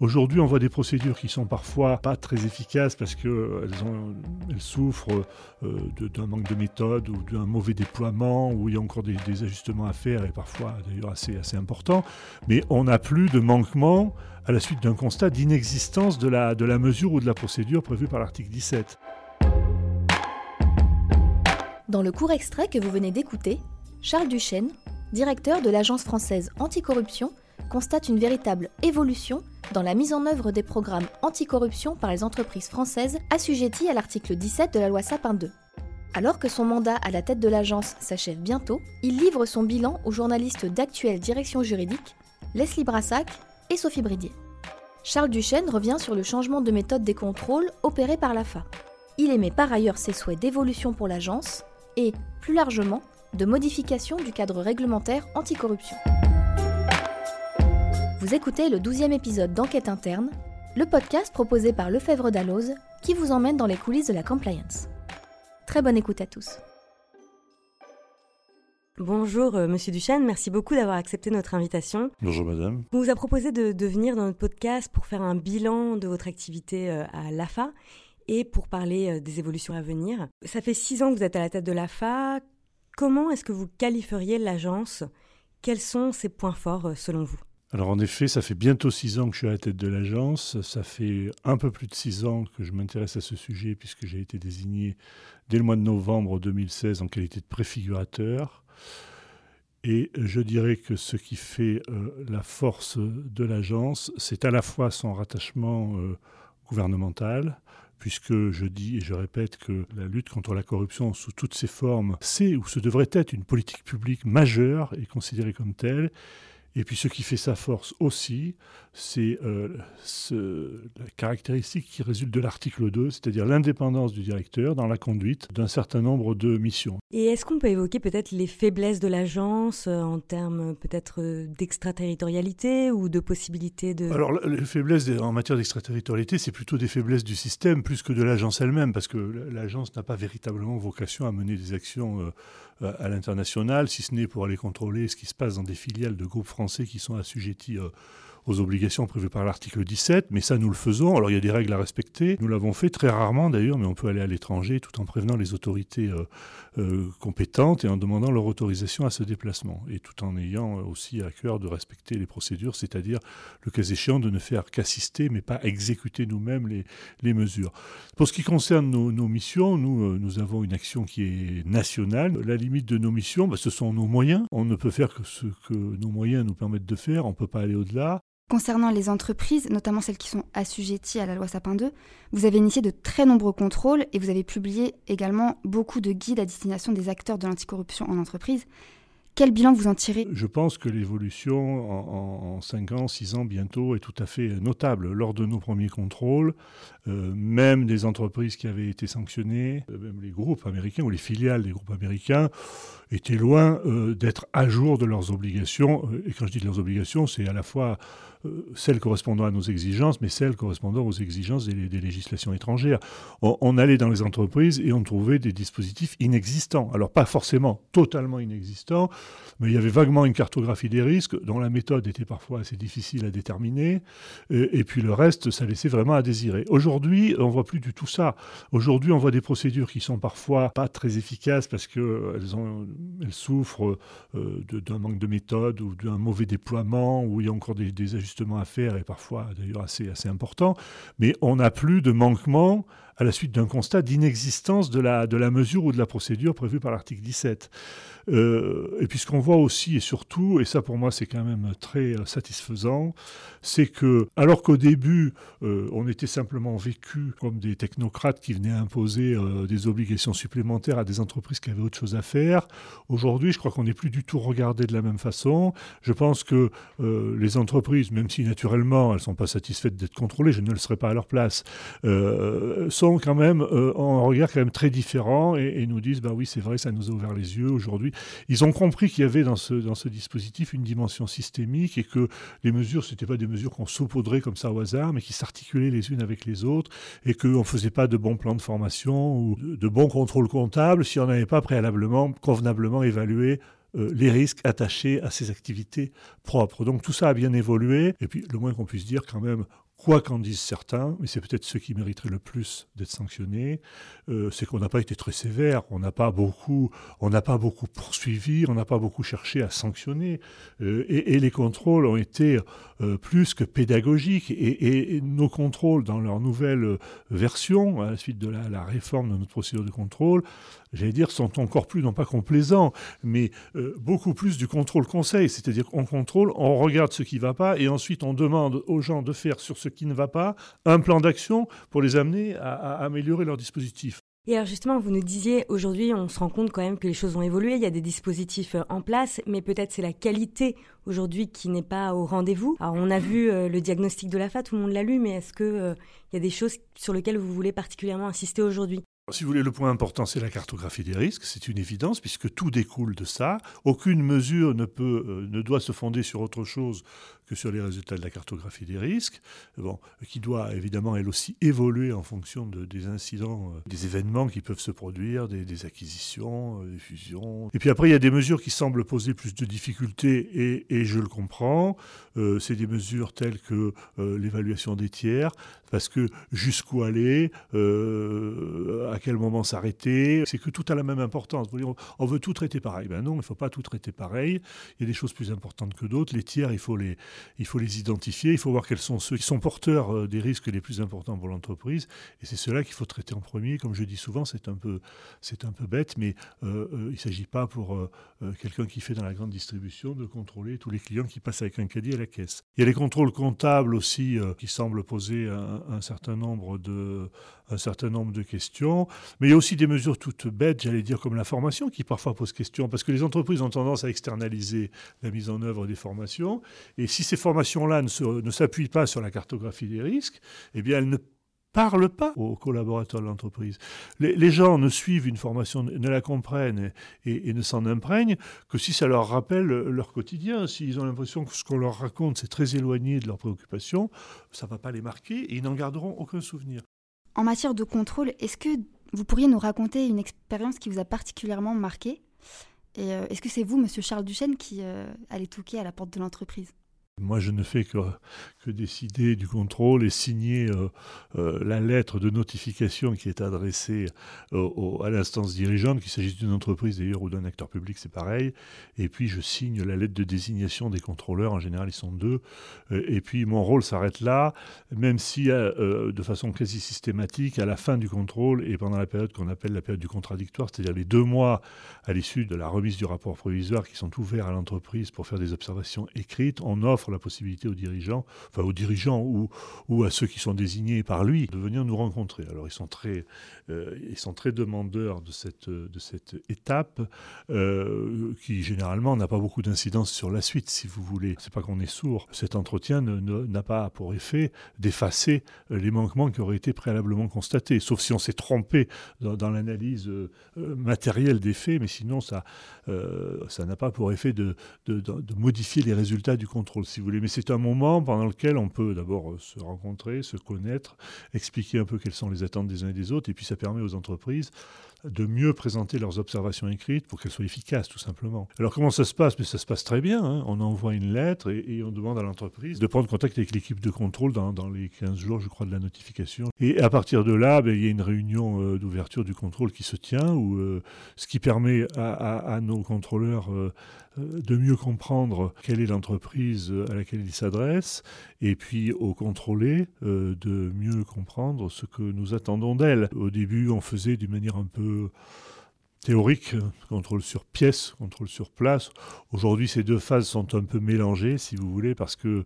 Aujourd'hui, on voit des procédures qui sont parfois pas très efficaces parce qu'elles elles souffrent euh, d'un manque de méthode ou d'un mauvais déploiement, où il y a encore des, ajustements à faire et parfois d'ailleurs assez, importants. Mais on n'a plus de manquement à la suite d'un constat d'inexistence de la mesure ou de la procédure prévue par l'article 17. Dans le court extrait que vous venez d'écouter, Charles Duchesne, directeur de l'Agence française anticorruption, constate une véritable évolution dans la mise en œuvre des programmes anticorruption par les entreprises françaises assujetties à l'article 17 de la loi Sapin 2. Alors que son mandat à la tête de l'agence s'achève bientôt, il livre son bilan aux journalistes d'actuelle direction juridique, Leslie Brassac et Sophie Bridier. Charles Duchesne revient sur le changement de méthode des contrôles opérés par l'AFA. Il émet par ailleurs ses souhaits d'évolution pour l'agence et, plus largement, de modification du cadre réglementaire anticorruption. Vous écoutez le 12e épisode d'Enquête interne, le podcast proposé par Lefebvre Dalloz qui vous emmène dans les coulisses de la compliance. Très bonne écoute à tous. Bonjour euh, Monsieur Duchesne, merci beaucoup d'avoir accepté notre invitation. Bonjour Madame. On vous a proposé de, venir dans notre podcast pour faire un bilan de votre activité euh, à l'AFA et pour parler euh, des évolutions à venir. Ça fait six ans que vous êtes à la tête de l'AFA. Comment est-ce que vous qualifieriez l'agence? Quels sont ses points forts selon vous? Alors en effet, ça fait bientôt six ans que je suis à la tête de l'agence. Ça fait un peu plus de six ans que je m'intéresse à ce sujet puisque j'ai été désigné dès le mois de novembre 2016 en qualité de préfigurateur. Et je dirais que ce qui fait euh, la force de l'agence, c'est à la fois son rattachement euh, gouvernemental, puisque je dis et je répète que la lutte contre la corruption sous toutes ses formes, c'est ou ce devrait être une politique publique majeure et considérée comme telle, et puis ce qui fait sa force aussi, c'est euh, la caractéristique qui résulte de l'article 2, c'est-à-dire l'indépendance du directeur dans la conduite d'un certain nombre de missions. Et est-ce qu'on peut évoquer peut-être les faiblesses de l'agence euh, en termes peut-être euh, d'extraterritorialité ou de possibilité de... Alors les faiblesses en matière d'extraterritorialité, c'est plutôt des faiblesses du système plus que de l'agence elle-même, parce que l'agence n'a pas véritablement vocation à mener des actions à l'international, si ce n'est pour aller contrôler ce qui se passe dans des filiales de groupes français qui sont assujettis euh, aux obligations prévues par l'article 17, mais ça nous le faisons. Alors il y a des règles à respecter. Nous l'avons fait très rarement d'ailleurs, mais on peut aller à l'étranger tout en prévenant les autorités euh, euh, compétentes et en demandant leur autorisation à ce déplacement, et tout en ayant aussi à cœur de respecter les procédures, c'est-à-dire le cas échéant de ne faire qu'assister, mais pas exécuter nous-mêmes les, mesures. Pour ce qui concerne nos, missions, nous, euh, nous avons une action qui est nationale. La limite de nos missions, bah, ce sont nos moyens. On ne peut faire que ce que nos moyens nous permettent de faire, on ne peut pas aller au-delà. Concernant les entreprises, notamment celles qui sont assujetties à la loi Sapin 2, vous avez initié de très nombreux contrôles et vous avez publié également beaucoup de guides à destination des acteurs de l'anticorruption en entreprise. Quel bilan vous en tirez? Je pense que l'évolution en, 5 ans, 6 ans bientôt est tout à fait notable. Lors de nos premiers contrôles, même des entreprises qui avaient été sanctionnées, euh, même les groupes américains ou les filiales des groupes américains, étaient loin euh, d'être à jour de leurs obligations. Et quand je dis de leurs obligations, c'est à la fois euh, celles correspondant à nos exigences, mais celles correspondant aux exigences des, législations étrangères. On, allait dans les entreprises et on trouvait des dispositifs inexistants. Alors pas forcément totalement inexistants, mais il y avait vaguement une cartographie des risques dont la méthode était parfois assez difficile à déterminer, et, puis le reste, ça laissait vraiment à désirer. Aujourd'hui, on voit plus du tout ça. Aujourd'hui, on voit des procédures qui sont parfois pas très efficaces parce qu'elles elles souffrent euh, d'un manque de méthode ou d'un mauvais déploiement, où il y a encore des, ajustements à faire, et parfois d'ailleurs assez, assez important, mais on n'a plus de manquement à la suite d'un constat d'inexistence de la, de la mesure ou de la procédure prévue par l'article 17. Euh, et puis ce qu'on voit aussi et surtout, et ça pour moi c'est quand même très euh, satisfaisant, c'est que alors qu'au début euh, on était simplement vécu comme des technocrates qui venaient imposer des obligations supplémentaires à des entreprises qui avaient autre chose à faire, aujourd'hui je crois qu'on n'est plus du tout regardé de la même façon. Je pense que les entreprises, même si naturellement elles ne sont pas satisfaites d'être contrôlées, je ne le serais pas à leur place, quand même en un regard quand même très différent et, nous disent bah oui c'est vrai ça nous a ouvert les yeux aujourd'hui ils ont compris qu'il y avait dans ce, dans ce dispositif une dimension systémique et que les mesures, ce n'étaient pas des mesures qu'on saupoudrait comme ça au hasard, mais qui s'articulaient les unes avec les autres et qu'on faisait pas de bons plans de formation ou de, bons contrôles comptables si on n'avait pas préalablement, convenablement évalué euh, les risques attachés à ces activités propres. Donc tout ça a bien évolué. Et puis le moins qu'on puisse dire quand même, quoi qu'en disent certains, mais c'est peut-être ceux qui mériteraient le plus d'être sanctionnés, euh, c'est qu'on n'a pas été très sévère, on n'a pas beaucoup, on n'a pas beaucoup poursuivi, on n'a pas beaucoup cherché à sanctionner, euh, et, les contrôles ont été euh, plus que pédagogiques, et, nos contrôles dans leur nouvelle version, à la suite de la, la réforme de notre procédure de contrôle, j'allais dire, sont encore plus, non pas complaisants, mais beaucoup plus du contrôle conseil, c'est-à-dire qu'on contrôle, on regarde ce qui ne va pas, et ensuite on demande aux gens de faire sur ce qui ne va pas un plan d'action pour les amener à, améliorer leur dispositif. Et alors justement, vous nous disiez, aujourd'hui, on se rend compte quand même que les choses ont évolué, il y a des dispositifs euh, en place, mais peut-être c'est la qualité aujourd'hui qui n'est pas au rendez-vous. Alors on a vu euh, le diagnostic de la FA, tout le monde l'a lu, mais est-ce qu'il euh, y a des choses sur lesquelles vous voulez particulièrement insister aujourd'hui? Si vous voulez, le point important, c'est la cartographie des risques. C'est une évidence puisque tout découle de ça. Aucune mesure ne peut, euh, ne doit se fonder sur autre chose que sur les résultats de la cartographie des risques, bon, qui doit évidemment elle aussi évoluer en fonction de, des incidents, euh, des événements qui peuvent se produire, des, acquisitions, euh, des fusions. Et puis après, il y a des mesures qui semblent poser plus de difficultés et, et je le comprends. c'est des mesures telles que l'évaluation des tiers, parce que jusqu'où aller, euh, à quel moment s'arrêter, c'est que tout a la même importance. On veut tout traiter pareil. Ben non, il ne faut pas tout traiter pareil. Il y a des choses plus importantes que d'autres. Les tiers, il faut les, il faut les identifier. Il faut voir quels sont ceux qui sont porteurs euh, des risques les plus importants pour l'entreprise. Et c'est cela qu'il faut traiter en premier. Comme je dis souvent, c'est un peu, c'est un peu bête, mais euh, il ne s'agit pas pour quelqu'un qui fait dans la grande distribution de contrôler tous les clients qui passent avec un caddie à la caisse. Il y a les contrôles comptables aussi qui semblent poser un, un certain nombre de, un certain nombre de questions. Mais il y a aussi des mesures toutes bêtes, j'allais dire, comme la formation, qui parfois pose question, parce que les entreprises ont tendance à externaliser la mise en œuvre des formations. Et si ces formations-là ne, s'appuient pas sur la cartographie des risques, eh bien, elles ne parlent pas aux collaborateurs de l'entreprise. Les, gens ne suivent une formation, ne la comprennent et, ne s'en imprègnent que si ça leur rappelle leur quotidien. S'ils ont l'impression que ce qu'on leur raconte, c'est très éloigné de leurs préoccupations, ça ne va pas les marquer et ils n'en garderont aucun souvenir. En matière de contrôle, est-ce que vous pourriez nous raconter une expérience qui vous a particulièrement marqué? Euh, est-ce que c'est vous, Monsieur Charles Duchesne, qui euh, allez toquer à la porte de l'entreprise? Moi, je ne fais que, décider du contrôle et signer euh, euh, la lettre de notification qui est adressée à l'instance dirigeante, qu'il s'agisse d'une entreprise d'ailleurs ou d'un acteur public, c'est pareil. Et puis, je signe la lettre de désignation des contrôleurs. En général, ils sont deux. Euh, et puis, mon rôle s'arrête là, même si, de façon quasi systématique, à la fin du contrôle et pendant la période qu'on appelle la période du contradictoire, c'est-à-dire les deux mois à l'issue de la remise du rapport provisoire qui sont ouverts à l'entreprise pour faire des observations écrites, on offre la possibilité aux dirigeants, enfin aux dirigeants ou, ou à ceux qui sont désignés par lui, de venir nous rencontrer. Alors ils sont très, euh, ils sont très demandeurs de cette, de cette étape euh, qui généralement n'a pas beaucoup d'incidence sur la suite, si vous voulez. C'est pas qu'on est sourd. Cet entretien n'a pas pour effet d'effacer euh, les manquements qui auraient été préalablement constatés, sauf si on s'est trompé dans, l'analyse matérielle des faits, mais sinon ça ça n'a pas pour effet de, de, de modifier les résultats du contrôle si vous voulez. Mais c'est un moment pendant lequel on peut d'abord euh, se rencontrer, se connaître, expliquer un peu quelles sont les attentes des uns et des autres, et puis ça permet aux entreprises de mieux présenter leurs observations écrites pour qu'elles soient efficaces, tout simplement. Alors comment ça se passe? Mais ça se passe très bien. Hein. On envoie une lettre et, on demande à l'entreprise de prendre contact avec l'équipe de contrôle dans, les 15 jours, je crois, de la notification. Et à partir de là, ben, il y a une réunion euh, d'ouverture du contrôle qui se tient, où, euh, ce qui permet à, nos contrôleurs de mieux comprendre quelle est l'entreprise à laquelle ils s'adressent, et puis aux contrôlés de mieux comprendre ce que nous attendons d'elles. Au début, on faisait d'une manière un peu théorique, contrôle sur pièce, contrôle sur place. Aujourd'hui, ces deux phases sont un peu mélangées, si vous voulez, parce que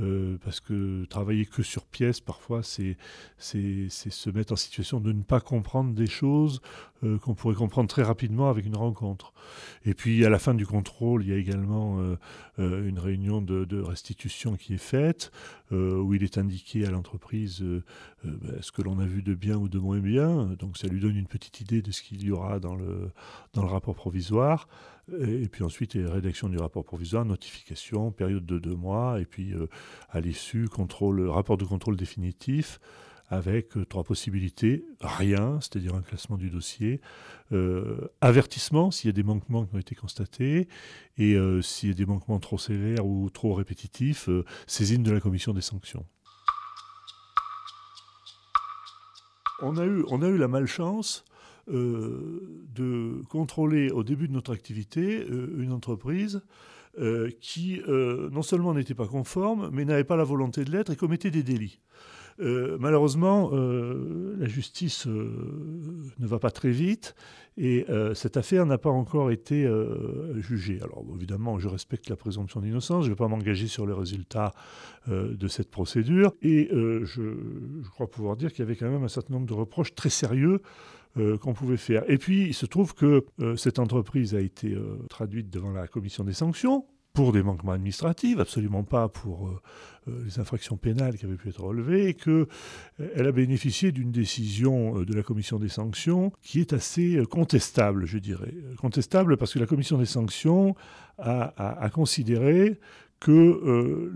euh, parce que travailler que sur pièce, parfois, c'est se mettre en situation de ne pas comprendre des choses euh, qu'on pourrait comprendre très rapidement avec une rencontre. Et puis, à la fin du contrôle, il y a également euh, une réunion de, restitution qui est faite, où il est indiqué à l'entreprise ben, ce que l'on a vu de bien ou de moins bien. Donc, ça lui donne une petite idée de ce qu'il y aura dans le, dans le rapport provisoire. Et, puis ensuite, rédaction du rapport provisoire, notification, période de deux mois, et puis euh, à l'issue, contrôle, rapport de contrôle définitif avec euh, trois possibilités. Rien, c'est-à-dire un classement du dossier, euh, avertissement s'il y a des manquements qui ont été constatés, et s'il y a des manquements trop sévères ou trop répétitifs, saisine de la commission des sanctions. On a eu, on a eu la malchance euh, de contrôler au début de notre activité euh, une entreprise euh, qui non seulement n'était pas conforme, mais n'avait pas la volonté de l'être et commettait des délits. malheureusement, la justice ne va pas très vite et cette affaire n'a pas encore été jugée. Alors évidemment, je respecte la présomption d'innocence, je ne vais pas m'engager sur les résultats de cette procédure et je, je, crois pouvoir dire qu'il y avait quand même un certain nombre de reproches très sérieux euh, qu'on pouvait faire. Et puis, il se trouve que euh, cette entreprise a été euh, traduite devant la commission des sanctions pour des manquements administratifs, absolument pas pour les infractions pénales qui avaient pu être relevées, et qu'elle a bénéficié d'une décision de la commission des sanctions qui est assez contestable, je dirais. Contestable parce que la commission des sanctions a considéré que euh,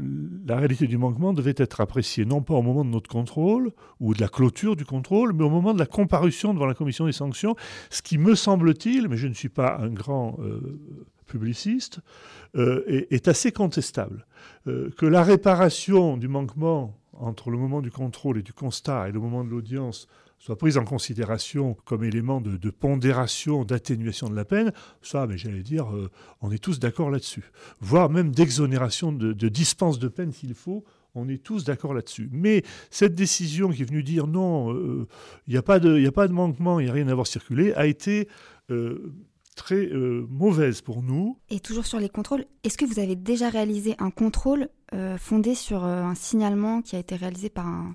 la réalité du manquement devait être appréciée non pas au moment de notre contrôle ou de la clôture du contrôle, mais au moment de la comparution devant la commission des sanctions, ce qui me semble-t-il, mais je ne suis pas un grand euh, publiciste, euh, est, est, assez contestable. que la réparation du manquement entre le moment du contrôle et du constat et le moment de l'audience soit prise en considération comme élément de, pondération, d'atténuation de la peine, ça, mais j'allais dire, euh, on est tous d'accord là-dessus. Voire même d'exonération, de, dispense de peine s'il faut, on est tous d'accord là-dessus. Mais cette décision qui est venue dire non, euh, il n'y a, pas de, manquement, il n'y a rien à voir circulé, a été euh, très mauvaise pour nous. Et toujours sur les contrôles, est-ce que vous avez déjà réalisé un contrôle fondé sur un signalement qui a été réalisé par un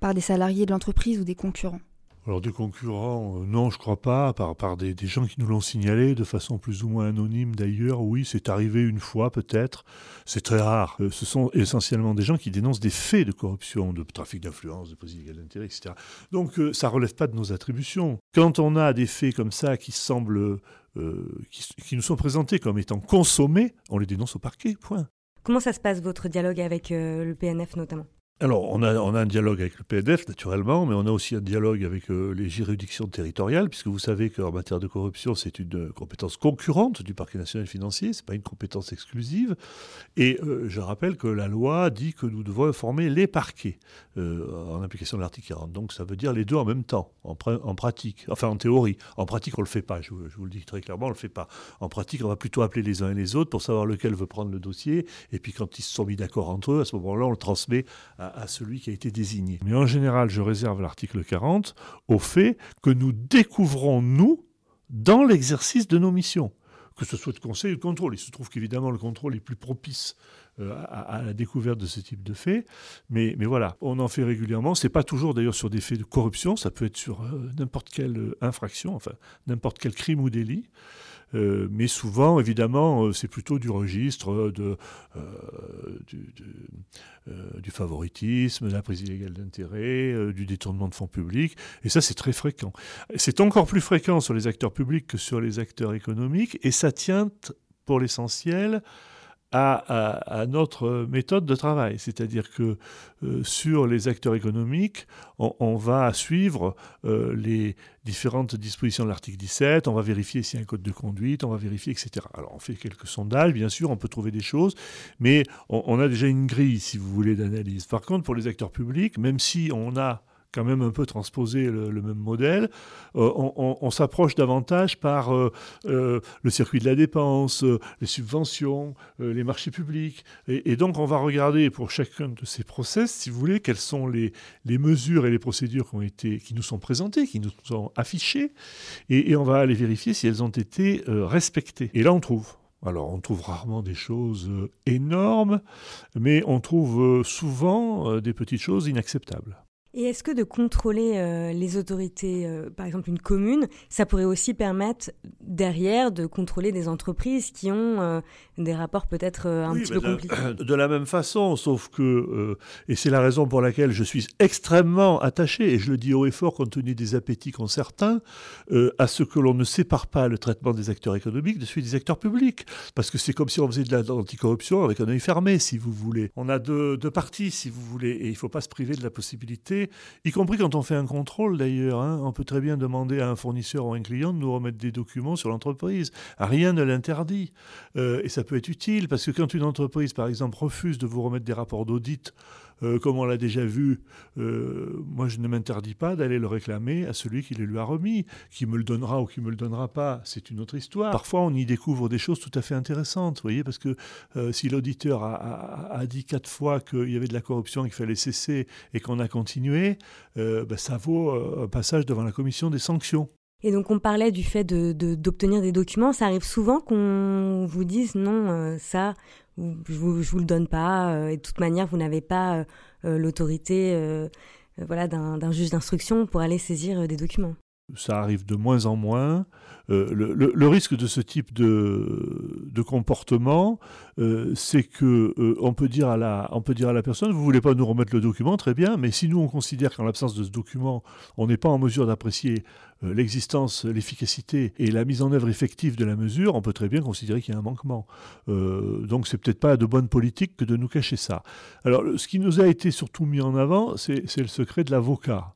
par des salariés de l'entreprise ou des concurrents alors des concurrents, euh, non, je crois pas, par, par des, gens qui nous l'ont signalé de façon plus ou moins anonyme d'ailleurs. Oui, c'est arrivé une fois peut-être. C'est très rare. Euh, ce sont essentiellement des gens qui dénoncent des faits de corruption, de trafic d'influence, de position d'intérêt, etc. Donc euh, ça relève pas de nos attributions. Quand on a des faits comme ça qui semblent, qui, qui, nous sont présentés comme étant consommés, on les dénonce au parquet. Point. Comment ça se passe votre dialogue avec le PNF notamment? Alors, on a, on a, un dialogue avec le PNF, naturellement, mais on a aussi un dialogue avec euh, les juridictions territoriales, puisque vous savez qu'en matière de corruption, c'est une euh, compétence concurrente du parquet national financier, ce n'est pas une compétence exclusive. Et euh, je rappelle que la loi dit que nous devons informer les parquets en application de l'article 40. Donc, ça veut dire les deux en même temps, en, pratique. Enfin, en théorie. En pratique, on ne le fait pas, je, je, vous le dis très clairement, on ne le fait pas. En pratique, on va plutôt appeler les uns et les autres pour savoir lequel veut prendre le dossier. Et puis, quand ils se sont mis d'accord entre eux, à ce moment-là, on le transmet à, celui qui a été désigné. Mais en général, je réserve l'article 40 au fait que nous découvrons, nous, dans l'exercice de nos missions que ce soit de conseil ou de contrôle. Il se trouve qu'évidemment, le contrôle est plus propice euh, à, la découverte de ce type de faits. Mais, voilà, on en fait régulièrement. Ce n'est pas toujours d'ailleurs sur des faits de corruption, ça peut être sur euh, n'importe quelle euh, infraction, enfin n'importe quel crime ou délit. Euh, mais souvent, évidemment, euh, c'est plutôt du registre euh, du, favoritisme, de la prise illégale d'intérêt, du détournement de fonds publics. Et ça, c'est très fréquent. C'est encore plus fréquent sur les acteurs publics que sur les acteurs économiques. Et ça tient, pour l'essentiel, à, notre méthode de travail. C'est-à-dire que euh, sur les acteurs économiques, on, va suivre euh, les différentes dispositions de l'article 17, on va vérifier s'il y a un code de conduite, on va vérifier, etc. Alors on fait quelques sondages, bien sûr, on peut trouver des choses, mais on, on a déjà une grille, si vous voulez, d'analyse. Par contre, pour les acteurs publics, même si on a quand même un peu transposer le, même modèle. Euh, on, s'approche davantage par euh, euh, le circuit de la dépense, les subventions, les marchés publics. Et, donc, on va regarder pour chacun de ces process, si vous voulez, quelles sont les, mesures et les procédures qui, ont été, qui nous sont présentées, qui nous sont affichées, et on va aller vérifier si elles ont été respectées. Et là, on trouve. Alors on trouve rarement des choses énormes, mais on trouve souvent des petites choses inacceptables. Et est-ce que de contrôler euh, les autorités, euh, par exemple une commune, ça pourrait aussi permettre derrière de contrôler des entreprises qui ont euh, des rapports peut-être un petit peu compliqués? De la même façon, sauf que, et c'est la raison pour laquelle je suis extrêmement attaché, et je le dis haut et fort compte tenu des appétits qu'ont certains, à ce que l'on ne sépare pas le traitement des acteurs économiques de celui des acteurs publics. Parce que c'est comme si on faisait de l'anticorruption avec un œil fermé, si vous voulez. On a deux, deux parties, si vous voulez, et il ne faut pas se priver de la possibilité y compris quand on fait un contrôle d'ailleurs. Hein. on peut très bien demander à un fournisseur ou à un client de nous remettre des documents sur l'entreprise. Rien ne l'interdit. Euh, et ça peut être utile parce que quand une entreprise, par exemple, refuse de vous remettre des rapports d'audit euh, comme on l'a déjà vu, euh, moi je ne m'interdis pas d'aller le réclamer à celui qui le lui a remis. Qui me le donnera ou qui me le donnera pas, c'est une autre histoire. Parfois on y découvre des choses tout à fait intéressantes, voyez, parce que euh, si l'auditeur a, dit quatre fois qu'il y avait de la corruption, qu'il fallait cesser et qu'on a continué, ben, ça vaut un passage devant la commission des sanctions. Et donc on parlait du fait d'obtenir de, des documents. Ça arrive souvent qu'on vous dise non, ça, je vous, vous le donne pas, euh, et de toute manière, vous n'avez pas euh, euh, l'autorité voilà, d'un juge d'instruction pour aller saisir des documents. Ça arrive de moins en moins. le, risque de ce type de, comportement, c'est que on peut dire à la, on peut dire à la personne, vous voulez pas nous remettre le document, très bien, mais si nous on considère qu'en l'absence de ce document, on n'est pas en mesure d'apprécier euh, l'existence, l'efficacité et la mise en œuvre effective de la mesure, on peut très bien considérer qu'il y a un manquement. Euh, donc c'est peut-être pas de bonne politique que de nous cacher ça. Alors ce qui nous a été surtout mis en avant, c'est le secret de l'avocat.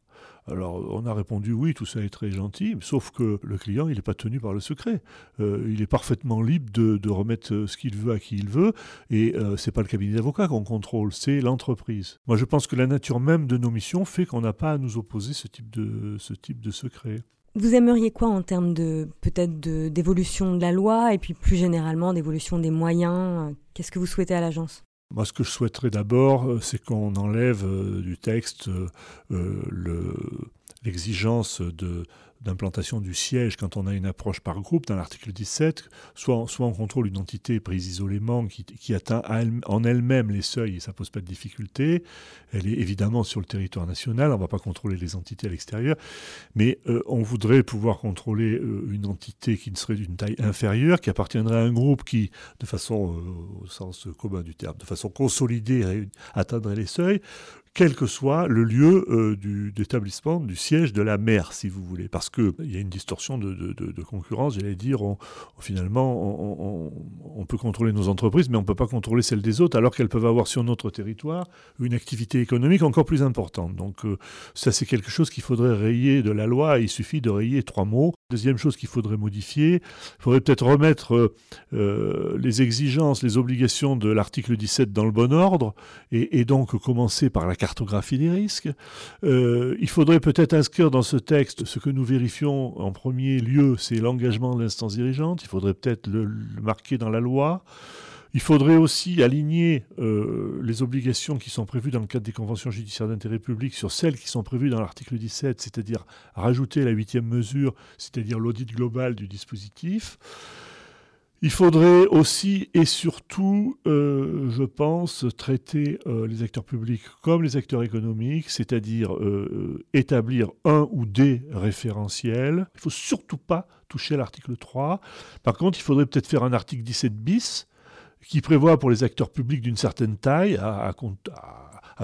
Alors on a répondu oui, tout ça est très gentil, sauf que le client, il n'est pas tenu par le secret. Euh, il est parfaitement libre de, remettre ce qu'il veut à qui il veut, et ce c'est pas le cabinet d'avocat qu'on contrôle, c'est l'entreprise. Moi je pense que la nature même de nos missions fait qu'on n'a pas à nous opposer ce type de, ce type de secret. Vous aimeriez quoi en termes de peut-être d'évolution de, la loi et puis plus généralement d'évolution des moyens? Qu'est-ce que vous souhaitez à l'agence? Moi, ce que je souhaiterais d'abord, euh, c'est qu'on enlève euh, du texte euh, l'exigence de d'implantation du siège quand on a une approche par groupe dans l'article 17, soit, soit on contrôle une entité prise isolément qui, atteint en elle-même les seuils et ça pose pas de difficulté. Elle est évidemment sur le territoire national, on ne va pas contrôler les entités à l'extérieur, mais euh, on voudrait pouvoir contrôler euh, une entité qui ne serait d'une taille inférieure, qui appartiendrait à un groupe qui, de façon, euh, au sens commun du terme, de façon consolidée, atteindrait les seuils, quel que soit le lieu euh, d'établissement du siège de la mer, si vous voulez, parce qu'il y a une distorsion de, concurrence, j'allais dire, finalement, on, peut contrôler nos entreprises, mais on ne peut pas contrôler celles des autres, alors qu'elles peuvent avoir sur notre territoire une activité économique encore plus importante. Donc euh, ça, c'est quelque chose qu'il faudrait rayer de la loi, il suffit de rayer trois mots. Deuxième chose qu'il faudrait modifier, il faudrait peut-être remettre euh, les exigences, les obligations de l'article 17 dans le bon ordre, et, et donc commencer par la cartographie des risques. Euh, il faudrait peut-être inscrire dans ce texte ce que nous vérifions en premier lieu, c'est l'engagement de l'instance dirigeante. Il faudrait peut-être le, marquer dans la loi. Il faudrait aussi aligner euh, les obligations qui sont prévues dans le cadre des conventions judiciaires d'intérêt public sur celles qui sont prévues dans l'article 17, c'est-à-dire rajouter la huitième mesure, c'est-à-dire l'audit global du dispositif. Il faudrait aussi et surtout, euh, je pense, traiter euh, les acteurs publics comme les acteurs économiques, c'est-à-dire euh, établir un ou des référentiels. Il ne faut surtout pas toucher à l'article 3. Par contre, il faudrait peut-être faire un article 17 bis qui prévoit pour les acteurs publics d'une certaine taille, à,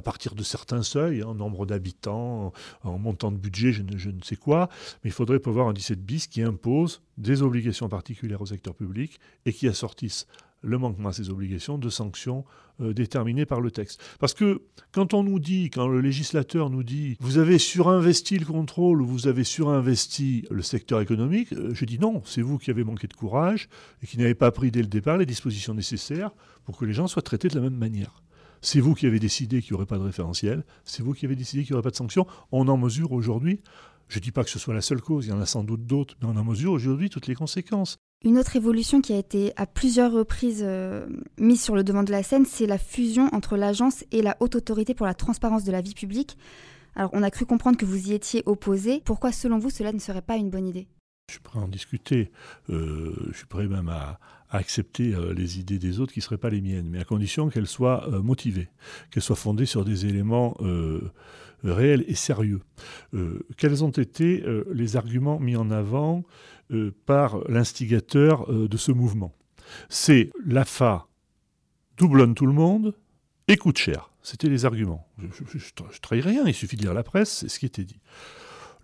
partir de certains seuils, en nombre d'habitants, en montant de budget, je ne, je ne, sais quoi, mais il faudrait prévoir un 17 bis qui impose des obligations particulières aux acteurs publics et qui assortissent le manquement à ces obligations de sanctions euh, déterminées par le texte. Parce que quand on nous dit, quand le législateur nous dit, vous avez surinvesti le contrôle ou vous avez surinvesti le secteur économique, euh, je dis non, c'est vous qui avez manqué de courage et qui n'avez pas pris dès le départ les dispositions nécessaires pour que les gens soient traités de la même manière. C'est vous qui avez décidé qu'il n'y aurait pas de référentiel, c'est vous qui avez décidé qu'il n'y aurait pas de sanctions. On en mesure aujourd'hui je ne dis pas que ce soit la seule cause, il y en a sans doute d'autres, mais on en mesure aujourd'hui toutes les conséquences. Une autre évolution qui a été à plusieurs reprises euh, mise sur le devant de la scène, c'est la fusion entre l'agence et la Haute Autorité pour la transparence de la vie publique. Alors on a cru comprendre que vous y étiez opposé. Pourquoi selon vous cela ne serait pas une bonne idée? Je suis prêt à en discuter. Euh, je suis prêt même à, accepter euh, les idées des autres qui ne seraient pas les miennes, mais à condition qu'elles soient motivées, qu'elles soient fondées sur des éléments réels et sérieux. quels ont été les arguments mis en avant euh, par l'instigateur euh, de ce mouvement? C'est l'AFA doublonne tout le monde et coûte cher. C'était les arguments. Je ne trahis rien, il suffit de lire la presse, c'est ce qui était dit.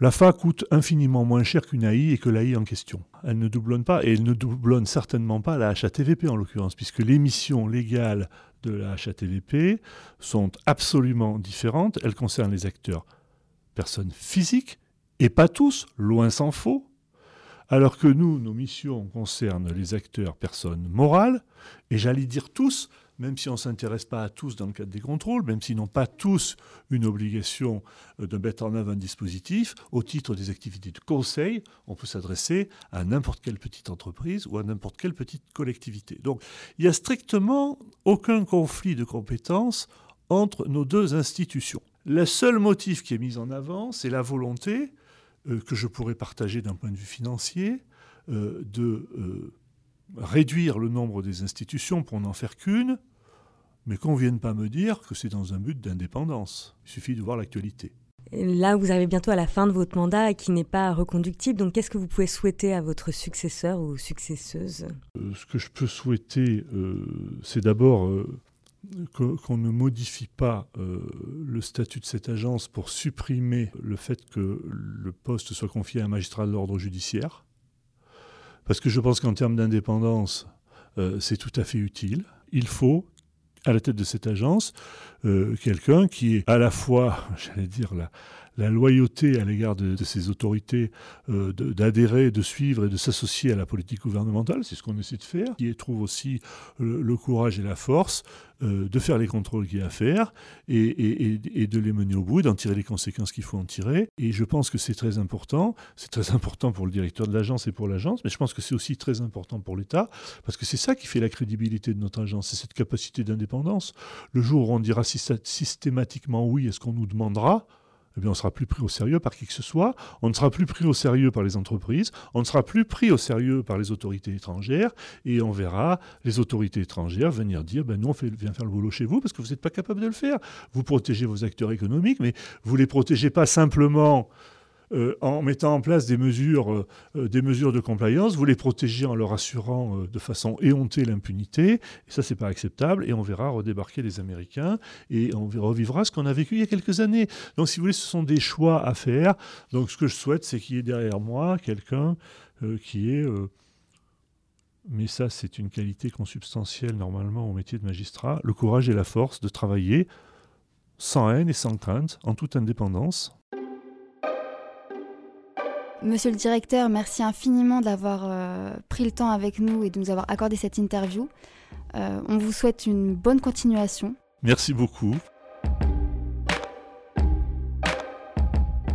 L'AFA coûte infiniment moins cher qu'une AI et que l'AI en question. Elle ne doublonne pas, et elle ne doublonne certainement pas la HATVP en l'occurrence, puisque les missions légales de la HATVP sont absolument différentes. Elles concernent les acteurs personnes physiques, et pas tous, loin s'en faut, alors que nous, nos missions concernent les acteurs personnes morales, et j'allais dire tous, même si on ne s'intéresse pas à tous dans le cadre des contrôles, même s'ils n'ont pas tous une obligation euh, de mettre en œuvre un dispositif, au titre des activités de conseil, on peut s'adresser à n'importe quelle petite entreprise ou à n'importe quelle petite collectivité. Donc il n'y a strictement aucun conflit de compétences entre nos deux institutions. Le seul motif qui est mis en avant, c'est la volonté euh, que je pourrais partager d'un point de vue financier euh, de réduire le nombre des institutions pour n'en faire qu'une, mais qu'on ne vienne pas me dire que c'est dans un but d'indépendance. Il suffit de voir l'actualité. Là, vous arrivez bientôt à la fin de votre mandat qui n'est pas reconductible. Donc, qu'est-ce que vous pouvez souhaiter à votre successeur ou successeuse? Euh, Ce que je peux souhaiter, euh, c'est d'abord euh, qu'on ne modifie pas le statut de cette agence pour supprimer le fait que le poste soit confié à un magistrat de l'ordre judiciaire. Parce que je pense qu'en termes d'indépendance, c'est tout à fait utile. Il faut à la tête de cette agence euh, quelqu'un qui est à la fois, j'allais dire, la, la loyauté à l'égard de, ces autorités euh, d'adhérer, de, suivre et de s'associer à la politique gouvernementale, c'est ce qu'on essaie de faire, qui trouve aussi le, courage et la force euh, de faire les contrôles qu'il y a à faire et, de les mener au bout, d'en tirer les conséquences qu'il faut en tirer. Et je pense que c'est très important. C'est très important pour le directeur de l'agence et pour l'agence, mais je pense que c'est aussi très important pour l'État, parce que c'est ça qui fait la crédibilité de notre agence, c'est cette capacité d'indépendance. Le jour où on dira systématiquement oui à ce qu'on nous demandera, eh on ne sera plus pris au sérieux par qui que ce soit, on ne sera plus pris au sérieux par les entreprises, on ne sera plus pris au sérieux par les autorités étrangères, et on verra les autorités étrangères venir dire, ben nous, on vient faire le boulot chez vous parce que vous n'êtes pas capable de le faire. Vous protégez vos acteurs économiques, mais vous ne les protégez pas simplement euh, en mettant en place des mesures, euh, euh, des mesures de compliance, vous les protégez en leur assurant de façon éhontée l'impunité. Et ça, c'est pas acceptable. Et on verra redébarquer les Américains et on revivra ce qu'on a vécu il y a quelques années. Donc, si vous voulez, ce sont des choix à faire. Donc, ce que je souhaite, c'est qu'il y ait derrière moi quelqu'un qui est mais ça c'est une qualité consubstantielle normalement au métier de magistrat, le courage et la force de travailler sans haine et sans crainte, en toute indépendance, Monsieur le directeur, merci infiniment d'avoir euh, pris le temps avec nous et de nous avoir accordé cette interview. Euh, on vous souhaite une bonne continuation. Merci beaucoup.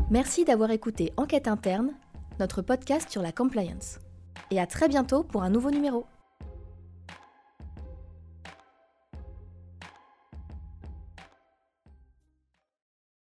Merci d'avoir écouté Enquête interne, notre podcast sur la compliance. Et à très bientôt pour un nouveau numéro.